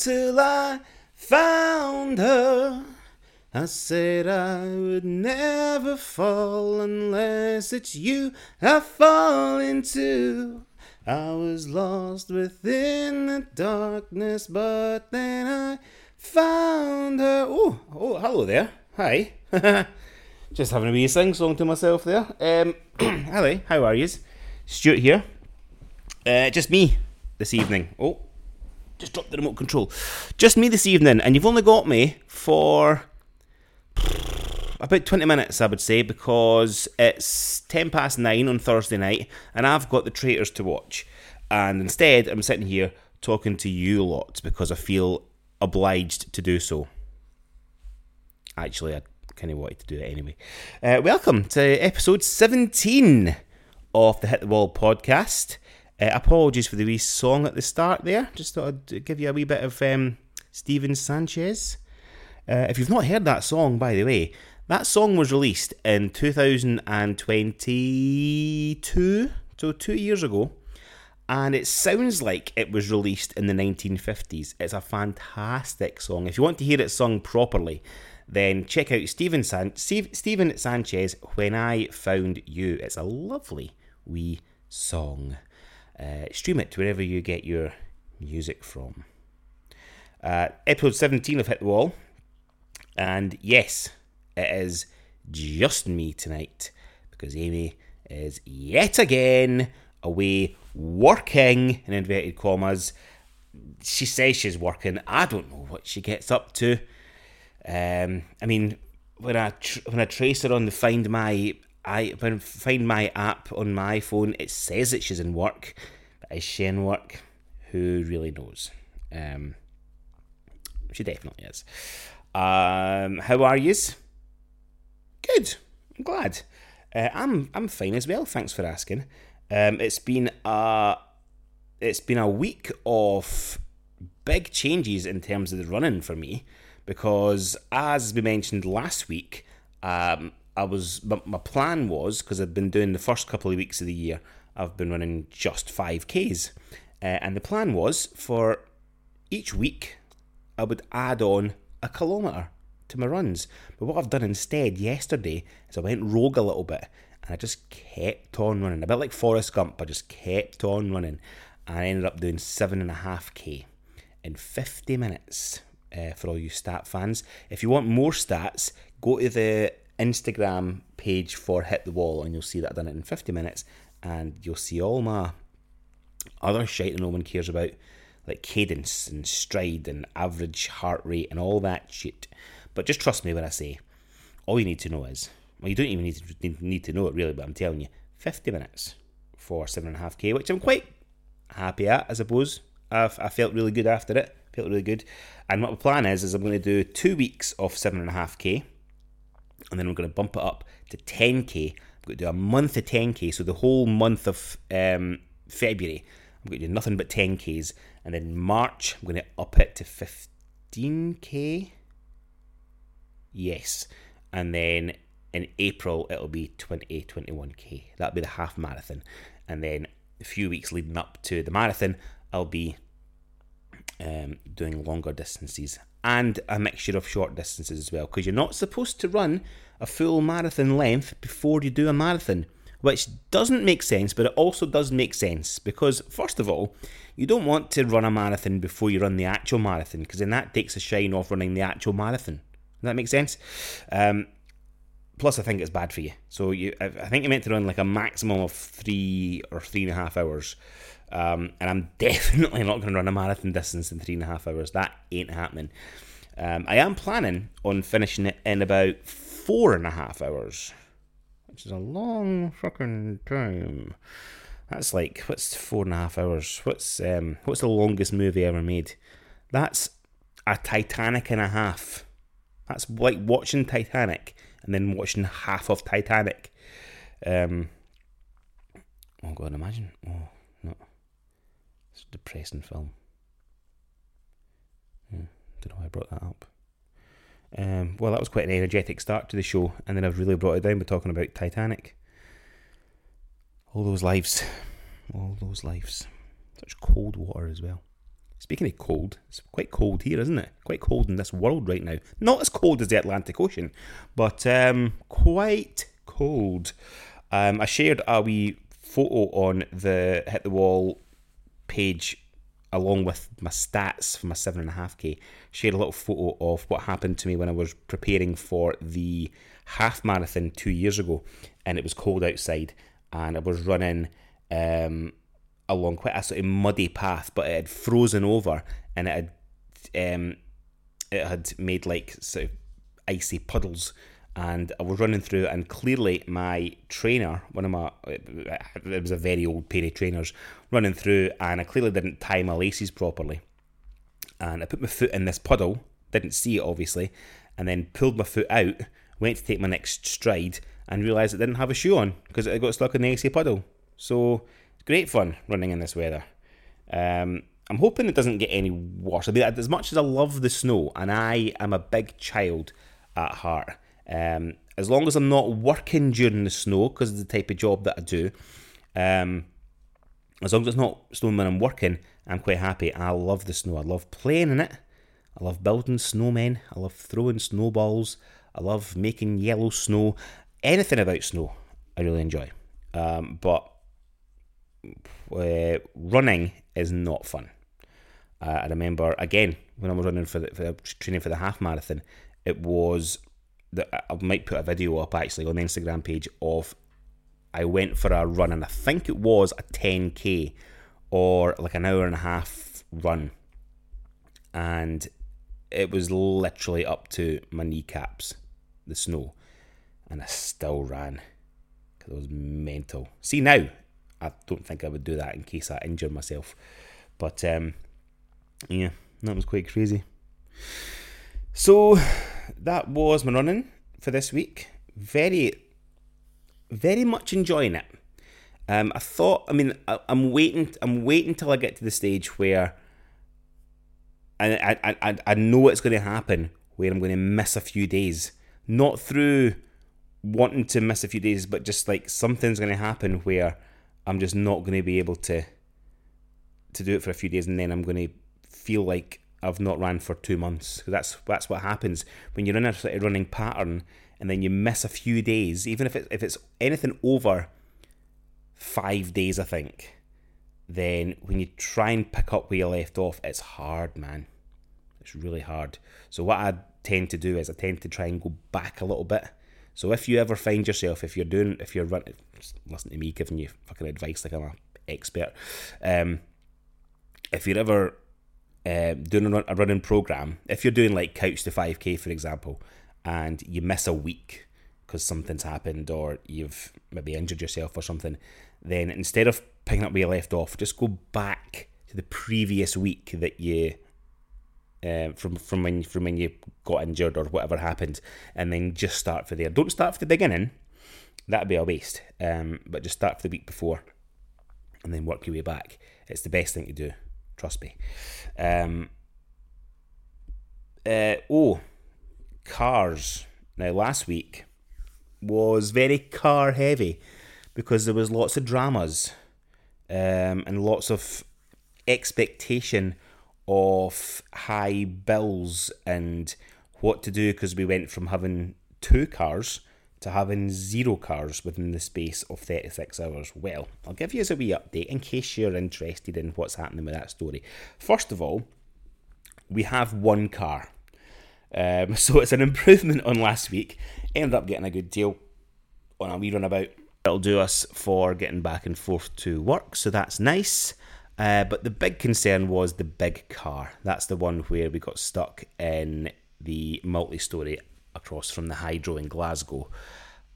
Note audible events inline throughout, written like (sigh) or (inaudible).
until I found her. I said I would never fall unless it's you I fall into. I was lost within the darkness, but then I found her. Oh, oh, hello there. Hi. (laughs) Just having a wee sing song to myself there. Um, (clears throat) hello, how are yous? Stuart here. Uh, just me this evening. Oh, just dropped the remote control. Just me this evening, and you've only got me for about 20 minutes, I would say, because it's 10 past 9 on Thursday night and I've got the Traitors to watch. And instead, I'm sitting here talking to you a lot because I feel obliged to do so. Actually, I kind of wanted to do it anyway. Uh, welcome to episode 17 of the Hit the Wall podcast. Uh, apologies for the wee song at the start there. Just thought I'd give you a wee bit of um, Stephen Sanchez. Uh, if you've not heard that song, by the way, that song was released in 2022, so two years ago, and it sounds like it was released in the 1950s. It's a fantastic song. If you want to hear it sung properly, then check out Stephen, San- Stephen Sanchez, When I Found You. It's a lovely wee song. Uh, stream it wherever you get your music from. Uh, episode 17 of Hit the Wall. And yes, it is just me tonight because Amy is yet again away working in inverted commas. She says she's working. I don't know what she gets up to. Um, I mean, when I tr- when I trace her on the Find My I when Find My app on my phone, it says that she's in work. But is she in work? Who really knows? Um, she definitely is. Um, how are yous? Good. I'm glad. Uh, I'm I'm fine as well. Thanks for asking. Um, it's been a it's been a week of big changes in terms of the running for me because as we mentioned last week, um, I was my, my plan was because I've been doing the first couple of weeks of the year, I've been running just five k's, uh, and the plan was for each week I would add on a kilometre to my runs. But what I've done instead yesterday is I went rogue a little bit and I just kept on running. A bit like Forrest Gump, I just kept on running. And I ended up doing 7.5k in 50 minutes uh, for all you stat fans. If you want more stats, go to the Instagram page for Hit the Wall and you'll see that I've done it in 50 minutes and you'll see all my other shit that no one cares about like cadence and stride and average heart rate and all that shit. But just trust me when I say, all you need to know is, well, you don't even need to need to know it really, but I'm telling you, 50 minutes for seven and a half k, which I'm quite happy at, I suppose. I've, I felt really good after it, felt really good. And what my plan is, is I'm going to do two weeks of seven and then I'm going to bump it up to 10k. I'm going to do a month of 10k, so the whole month of um, February, I'm going to do nothing but 10Ks. And then March, I'm going to up it to 15K. Yes. And then in April, it'll be 20, 21K. That'll be the half marathon. And then a few weeks leading up to the marathon, I'll be um, doing longer distances and a mixture of short distances as well. Because you're not supposed to run a full marathon length before you do a marathon which doesn't make sense, but it also does make sense because, first of all, you don't want to run a marathon before you run the actual marathon because then that takes a shine off running the actual marathon. Does that make sense? Um, plus, I think it's bad for you. So you, I think you're meant to run like a maximum of three or three and a half hours. Um, and I'm (laughs) definitely not going to run a marathon distance in three and a half hours. That ain't happening. Um, I am planning on finishing it in about four and a half hours which is a long fucking time. That's like what's four and a half hours? What's um what's the longest movie ever made? That's a Titanic and a half. That's like watching Titanic and then watching half of Titanic. Um Oh god, imagine. Oh. It's a depressing film. Hmm, don't know why I brought that up. Um, well, that was quite an energetic start to the show, and then I've really brought it down by talking about Titanic. All those lives, all those lives. Such cold water as well. Speaking of cold, it's quite cold here, isn't it? Quite cold in this world right now. Not as cold as the Atlantic Ocean, but um, quite cold. Um, I shared a wee photo on the Hit the Wall page along with my stats for my seven and a half k. Shared a little photo of what happened to me when I was preparing for the half marathon two years ago, and it was cold outside, and I was running um, along quite a sort of muddy path, but it had frozen over, and it had um, it had made like sort of icy puddles and I was running through, and clearly my trainer, one of my, it was a very old pair of trainers, running through, and I clearly didn't tie my laces properly. And I put my foot in this puddle, didn't see it obviously, and then pulled my foot out, went to take my next stride, and realised I didn't have a shoe on because it got stuck in the icy puddle. So, great fun running in this weather. Um, I'm hoping it doesn't get any worse. I mean, as much as I love the snow, and I am a big child at heart, um, as long as I'm not working during the snow, because of the type of job that I do, um, as long as it's not snowing when I'm working, I'm quite happy. I love the snow. I love playing in it. I love building snowmen. I love throwing snowballs. I love making yellow snow. Anything about snow, I really enjoy. Um, but uh, running is not fun. Uh, I remember again when I was running for the, for the training for the half marathon, it was that I might put a video up actually on the Instagram page of I went for a run and I think it was a 10k or like an hour and a half run. And it was literally up to my kneecaps the snow and I still ran because it was mental. See now I don't think I would do that in case I injured myself. But um, yeah that was quite crazy. So that was my running for this week. Very, very much enjoying it. Um, I thought, I mean, I, am waiting. I'm waiting till I get to the stage where, I, I, I, I know it's going to happen. Where I'm going to miss a few days, not through wanting to miss a few days, but just like something's going to happen where I'm just not going to be able to to do it for a few days, and then I'm going to feel like I've not ran for two months. That's that's what happens when you're in a sort of running pattern and then you miss a few days, even if it, if it's anything over five days, I think. Then when you try and pick up where you left off, it's hard, man. It's really hard. So what I tend to do is I tend to try and go back a little bit. So if you ever find yourself, if you're doing, if you're running, listen to me giving you fucking advice like I'm an expert. Um, if you're ever uh, doing a, run, a running program, if you're doing like Couch to 5K, for example, and you miss a week because something's happened or you've maybe injured yourself or something, then instead of picking up where you left off, just go back to the previous week that you uh, from from when from when you got injured or whatever happened, and then just start for there. Don't start for the beginning; that'd be a waste. Um, but just start for the week before, and then work your way back. It's the best thing to do. Trust me. Um, uh, oh, cars. Now, last week was very car heavy because there was lots of dramas um, and lots of expectation of high bills and what to do because we went from having two cars to having zero cars within the space of 36 hours? Well, I'll give you as a wee update in case you're interested in what's happening with that story. First of all, we have one car. Um, (laughs) so it's an improvement on last week. Ended up getting a good deal on a wee runabout. It'll do us for getting back and forth to work, so that's nice. Uh, but the big concern was the big car. That's the one where we got stuck in the multi story across from the Hydro in Glasgow.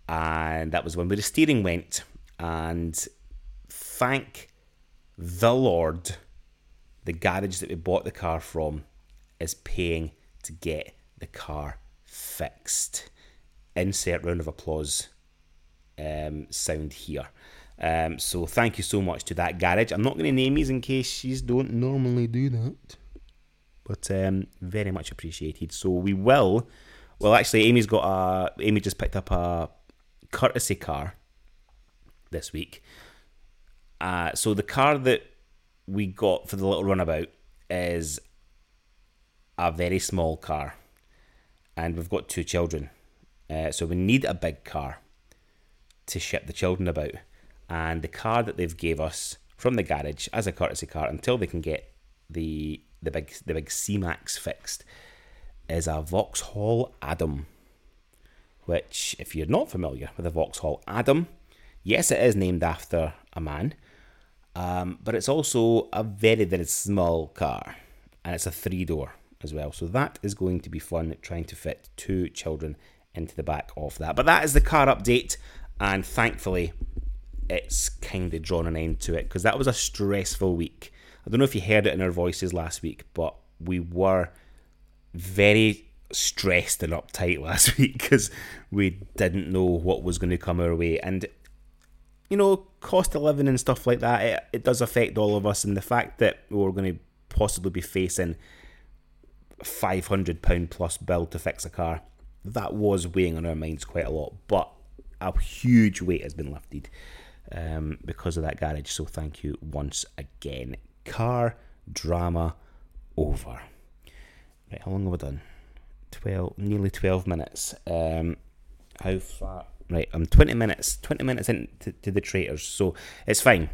And that was when the steering went. And thank the Lord, the garage that we bought the car from is paying to get the car fixed. Insert round of applause um, sound here. Um, so thank you so much to that garage. I'm not going to name these in case you don't normally do that, but um, very much appreciated. So we will well, actually, Amy's got a. Amy just picked up a courtesy car this week. Uh, so the car that we got for the little runabout is a very small car, and we've got two children, uh, so we need a big car to ship the children about. And the car that they've gave us from the garage as a courtesy car until they can get the the big the big C Max fixed is a Vauxhall Adam. Which, if you're not familiar with a Vauxhall Adam, yes, it is named after a man, um, but it's also a very very small car, and it's a three door as well. So that is going to be fun trying to fit two children into the back of that. But that is the car update, and thankfully, it's kind of drawn an end to it because that was a stressful week. I don't know if you heard it in our voices last week, but we were very stressed and uptight last (laughs) week because we didn't know what was going to come our way. And, you know, cost of living and stuff like that, it, it does affect all of us. And the fact that we're going to possibly be facing £500 plus bill to fix a car, that was weighing on our minds quite a lot. But a huge weight has been lifted um, because of that garage. So thank you once again. Car drama over. Right, how long have we done? Twelve, nearly twelve minutes. Um, how far? Right, I'm twenty minutes. Twenty minutes into to the traitors, so it's fine.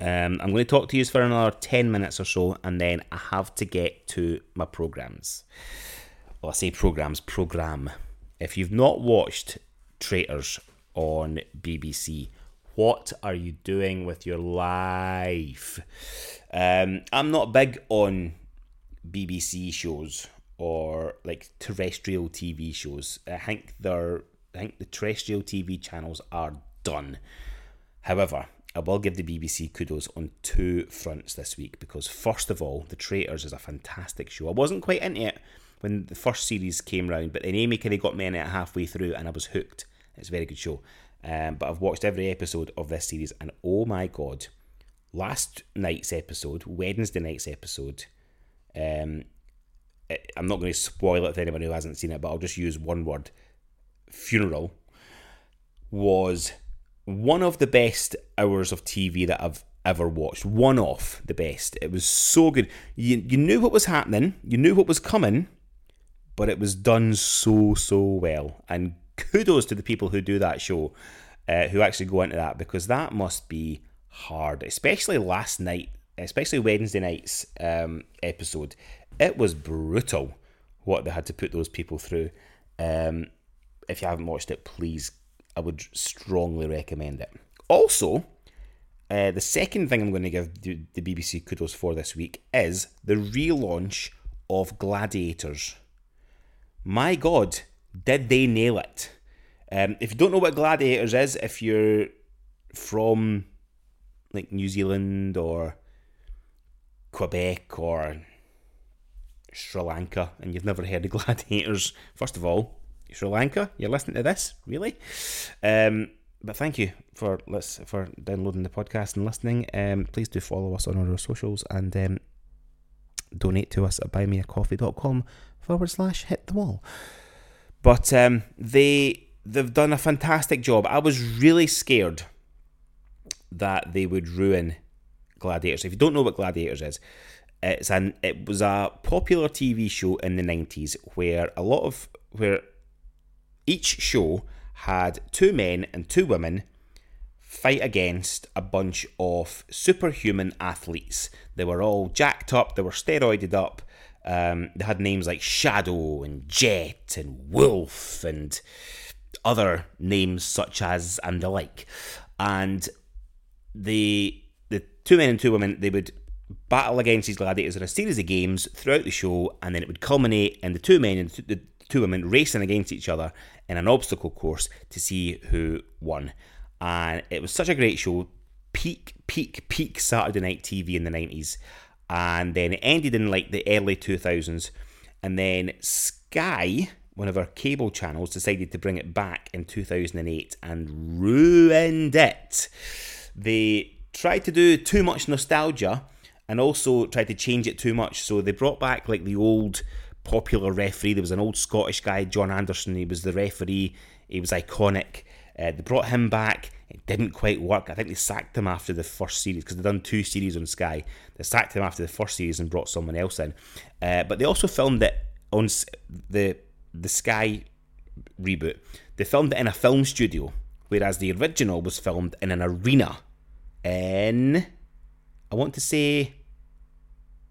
Um, I'm going to talk to you for another 10 minutes or so, and then I have to get to my programs. Well, I say programs, program. If you've not watched Traitors on BBC, what are you doing with your life? Um, I'm not big on BBC shows or like terrestrial TV shows. I think they're I think the terrestrial TV channels are done. However, I will give the BBC kudos on two fronts this week because, first of all, The Traitors is a fantastic show. I wasn't quite into it when the first series came round, but then Amy of got me in it halfway through and I was hooked. It's a very good show. Um, but I've watched every episode of this series and oh my god, last night's episode, Wednesday night's episode, um, it, I'm not going to spoil it for anyone who hasn't seen it, but I'll just use one word funeral was one of the best hours of TV that I've ever watched. One off the best. It was so good. You you knew what was happening, you knew what was coming, but it was done so so well. And kudos to the people who do that show, uh, who actually go into that because that must be hard, especially last night, especially Wednesday night's um, episode. It was brutal what they had to put those people through. Um, if you haven't watched it, please I would strongly recommend it. Also, uh, the second thing I'm going to give the, BBC kudos for this week is the relaunch of Gladiators. My God, did they nail it? Um, if you don't know what Gladiators is, if you're from like New Zealand or Quebec or Sri Lanka and you've never heard of (laughs) Gladiators, first of all, Sri Lanka, you're listening to this, really? Um, but thank you for for downloading the podcast and listening. Um, please do follow us on our socials and um, donate to us at buymeacoffee.com forward slash hit the wall. But um, they they've done a fantastic job. I was really scared that they would ruin Gladiators. If you don't know what Gladiators is, it's an it was a popular TV show in the nineties where a lot of where each show had two men and two women fight against a bunch of superhuman athletes. They were all jacked up, they were steroided up. Um, they had names like Shadow and Jet and Wolf and other names such as and the like. And the the two men and two women they would battle against these gladiators in a series of games throughout the show, and then it would culminate in the two men and the two women racing against each other in an obstacle course to see who won. And it was such a great show. Peak, peak, peak Saturday night TV in the 90s. And then it ended in like the early 2000s. And then Sky, one of our cable channels, decided to bring it back in 2008 and ruined it. They tried to do too much nostalgia and also tried to change it too much. So they brought back like the old popular referee. There was an old Scottish guy, John Anderson. He was the referee. He was iconic. Uh, they brought him back. It didn't quite work. I think they sacked him after the first series because they've done two series on Sky. They sacked him after the first series and brought someone else in. Uh, but they also filmed it on the the Sky reboot. They filmed it in a film studio, whereas the original was filmed in an arena in I want to say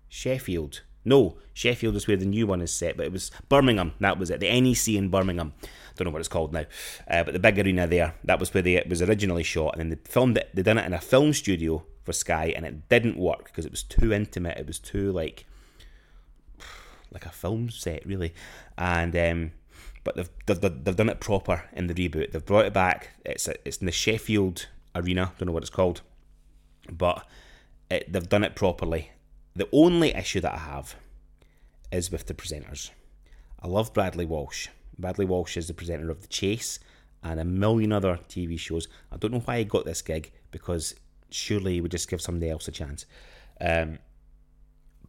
Sheffield. No, Sheffield is where the new one is set, but it was Birmingham. That was it. The NEC in Birmingham. Don't know what it's called now, uh, but the big arena there. That was where they, it was originally shot, and then they filmed it. They done it in a film studio for Sky, and it didn't work because it was too intimate. It was too like like a film set, really. And um, but they've, they've they've done it proper in the reboot. They've brought it back. It's a, it's in the Sheffield Arena. Don't know what it's called, but it, they've done it properly. The only issue that I have is with the presenters. I love Bradley Walsh. Bradley Walsh is the presenter of The Chase and a million other TV shows. I don't know why he got this gig because surely he would just give somebody else a chance. Um,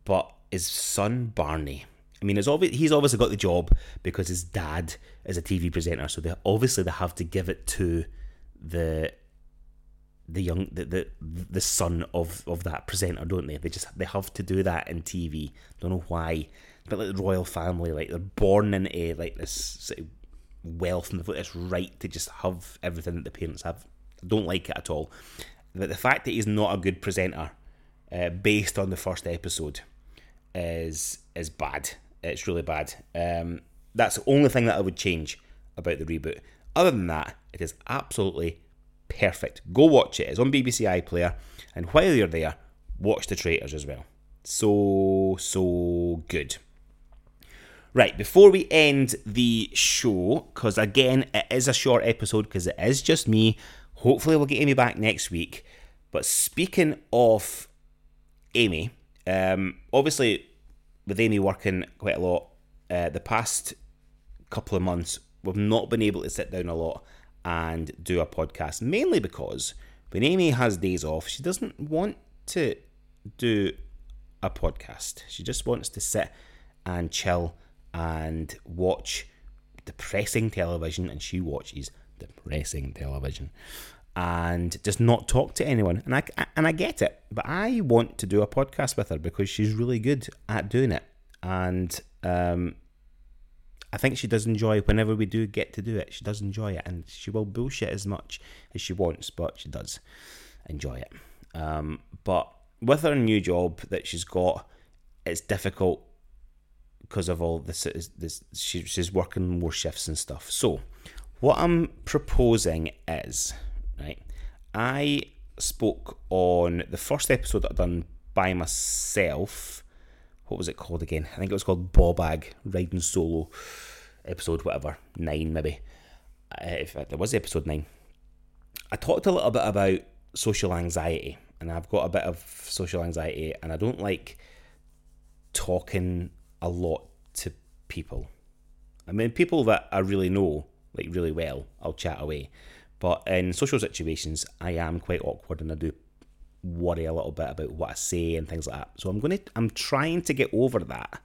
but his son Barney, I mean, obvi- he's obviously got the job because his dad is a TV presenter, so they obviously they have to give it to the the young the, the the son of of that presenter, don't they? They just they have to do that in TV. Don't know why, but like the royal family, like they're born into like this sort of wealth and this right to just have everything that the parents have. I don't like it at all. But the fact that he's not a good presenter, uh, based on the first episode, is is bad. It's really bad. Um, that's the only thing that I would change about the reboot. Other than that, it is absolutely perfect. Go watch it. It's on BBC iPlayer. And while you're there, watch The Traitors as well. So, so good. Right, before we end the show, because again, it is a short episode because it is just me. Hopefully, we'll get Amy back next week. But speaking of Amy, um, obviously, with Amy working quite a lot, uh, the past couple of months, we've not been able to sit down a lot and do a podcast, mainly because when Amy has days off, she doesn't want to do a podcast. She just wants to sit and chill and watch depressing television, and she watches depressing television and just not talk to anyone. And I and I get it, but I want to do a podcast with her because she's really good at doing it, and um, I think she does enjoy whenever we do get to do it. She does enjoy it, and she will bullshit as much as she wants, but she does enjoy it. Um, but with her new job that she's got, it's difficult because of all this. This she, she's working more shifts and stuff. So, what I'm proposing is right. I spoke on the first episode that I done by myself what was it called again? I think it was called Bobag Riding Solo, episode whatever, nine maybe. Uh, if it was episode nine. I talked a little bit about social anxiety, and I've got a bit of social anxiety, and I don't like talking a lot to people. I mean, people that I really know, like really well, I'll chat away. But in social situations, I am quite awkward and I do worry a little bit about what I say and things like that. So I'm going to, I'm trying to get over that.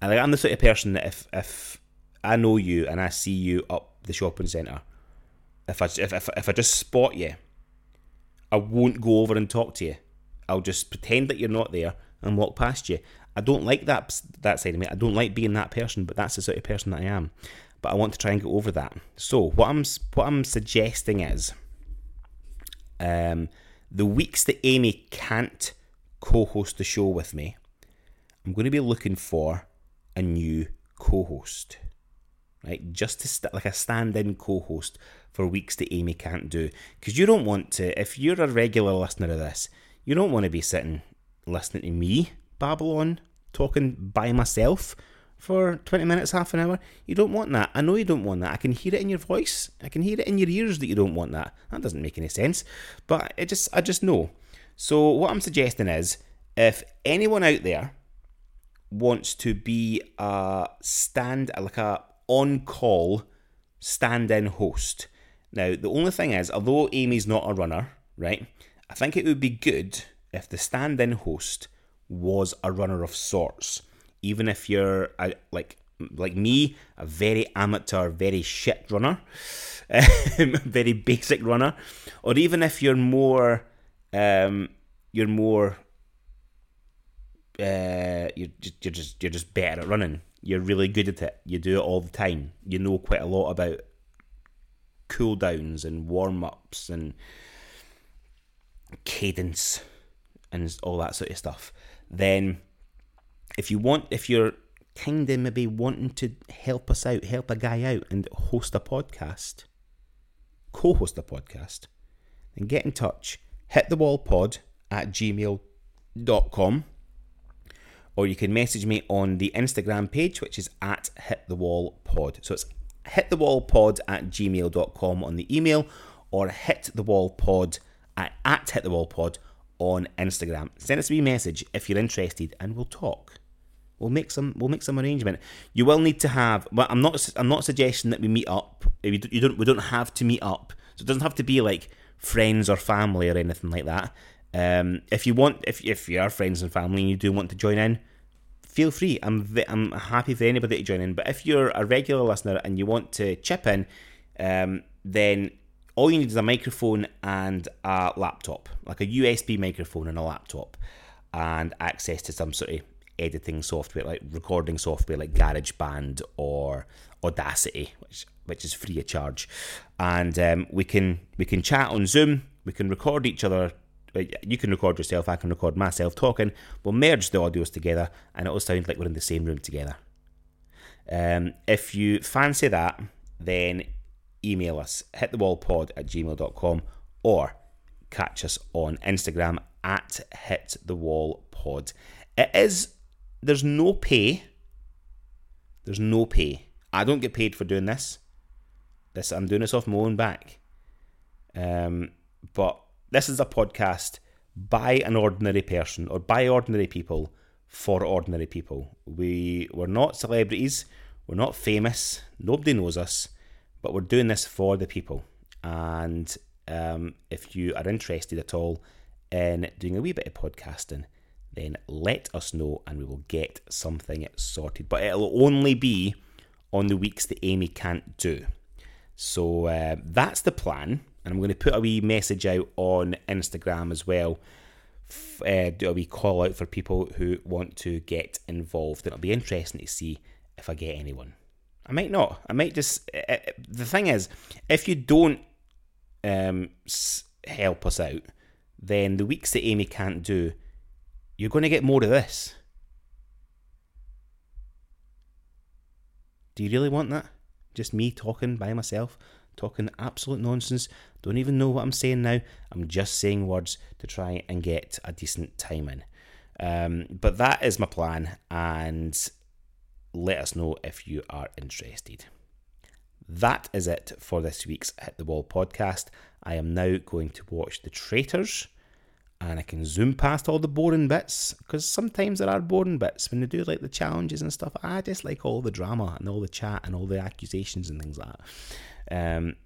And like, I'm the sort of person that if if I know you and I see you up the shopping centre, if I if, if if I just spot you, I won't go over and talk to you. I'll just pretend that you're not there and walk past you. I don't like that that side of me. I don't like being that person, but that's the sort of person that I am. But I want to try and get over that. So what I'm what I'm suggesting is, um, the weeks that Amy can't co-host the show with me, I'm going to be looking for a new co-host, right? Just to st- like a stand-in co-host for weeks that Amy can't do, because you don't want to. If you're a regular listener of this, you don't want to be sitting listening to me Babylon talking by myself for 20 minutes, half an hour. You don't want that. I know you don't want that. I can hear it in your voice. I can hear it in your ears that you don't want that. That doesn't make any sense. But it just I just know. So what I'm suggesting is if anyone out there wants to be a stand like a on call stand in host. Now the only thing is, although Amy's not a runner, right? I think it would be good if the stand in host was a runner of sorts even if you're a, like like me, a very amateur, very shit runner, um, (laughs) very basic runner, or even if you're more, um, you're more, uh, you're just, you're just you're just better at running. You're really good at it. You do it all the time. You know quite a lot about cool downs and warm ups and cadence and all that sort of stuff. Then, if you want, if you're kind of maybe wanting to help us out, help a guy out and host a podcast, co host a podcast, then get in touch. Hit the wall pod at gmail.com or you can message me on the Instagram page, which is at hit the wall pod. So it's hit the wall pod at gmail.com on the email or hit the wall pod at, at hit the wall pod on Instagram. Send us a message if you're interested and we'll talk. We'll make some. We'll make some arrangement. You will need to have. Well, I'm not. I'm not suggesting that we meet up. You don't. We don't have to meet up. So it doesn't have to be like friends or family or anything like that. Um, if you want, if if you are friends and family and you do want to join in, feel free. I'm I'm happy for anybody to join in. But if you're a regular listener and you want to chip in, um, then all you need is a microphone and a laptop, like a USB microphone and a laptop, and access to some sort of editing software, like recording software like GarageBand or Audacity, which which is free of charge, and um, we can we can chat on Zoom. We can record each other. You can record yourself. I can record myself talking. We'll merge the audios together, and it'll sound like we're in the same room together. Um, if you fancy that, then email us hitthewallpod at gmail.com or catch us on Instagram at hitthewallpod. It is there's no pay. There's no pay. I don't get paid for doing this. This I'm doing this off my own back. Um, but this is a podcast by an ordinary person or by ordinary people for ordinary people. We we're not celebrities. We're not famous. Nobody knows us, but we're doing this for the people. And um, if you are interested at all in doing a wee bit of podcasting, then let us know and we will get something sorted. But it'll only be on the weeks that Amy can't do. So uh, that's the plan. And I'm going to put a wee message out on Instagram as well. Uh, do a wee call out for people who want to get involved. And It'll be interesting to see if I get anyone. I might not. I might just. Uh, uh the thing is, if you don't um, help us out, then the weeks that Amy can't do, you're going to get more of this. Do you really want that? Just me talking by myself, talking absolute nonsense. Don't even know what I'm saying now. I'm just saying words to try and get a decent time in. Um, but that is my plan, and let us know if you are interested. That is it for this week's Hit the Wall podcast. I am now going to watch The Traitors and I can zoom past all the boring bits because sometimes there are boring bits when they do like the challenges and stuff. I just like all the drama and all the chat and all the accusations and things like that. Um,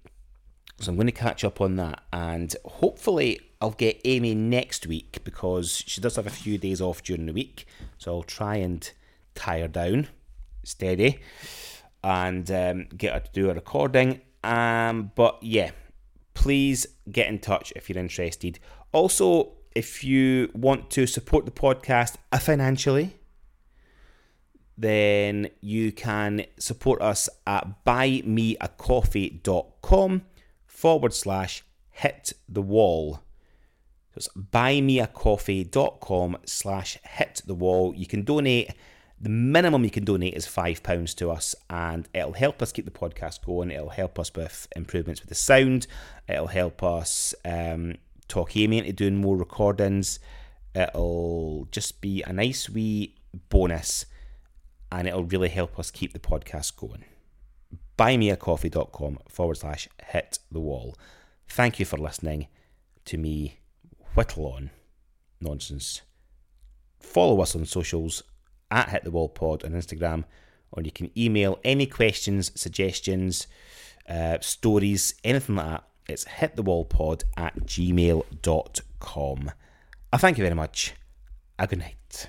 so I'm going to catch up on that and hopefully I'll get Amy next week because she does have a few days off during the week. So I'll try and tie her down steady and um, get her to do a recording. Um, but yeah, please get in touch if you're interested. Also, if you want to support the podcast financially, then you can support us at buymeacoffee.com forward slash hit the wall. So it's buymeacoffee.com slash hit the wall. You can donate. The minimum you can donate is £5 to us, and it'll help us keep the podcast going. It'll help us with improvements with the sound. It'll help us um, talk Amy into doing more recordings. It'll just be a nice wee bonus and it'll really help us keep the podcast going. Buymeacoffee.com forward slash hit the wall. Thank you for listening to me whittle on nonsense. Follow us on socials at Hit the Wall Pod on Instagram, or you can email any questions, suggestions, uh, stories, anything like that it's hitthewallpod at gmail.com. I thank you very much. A good night.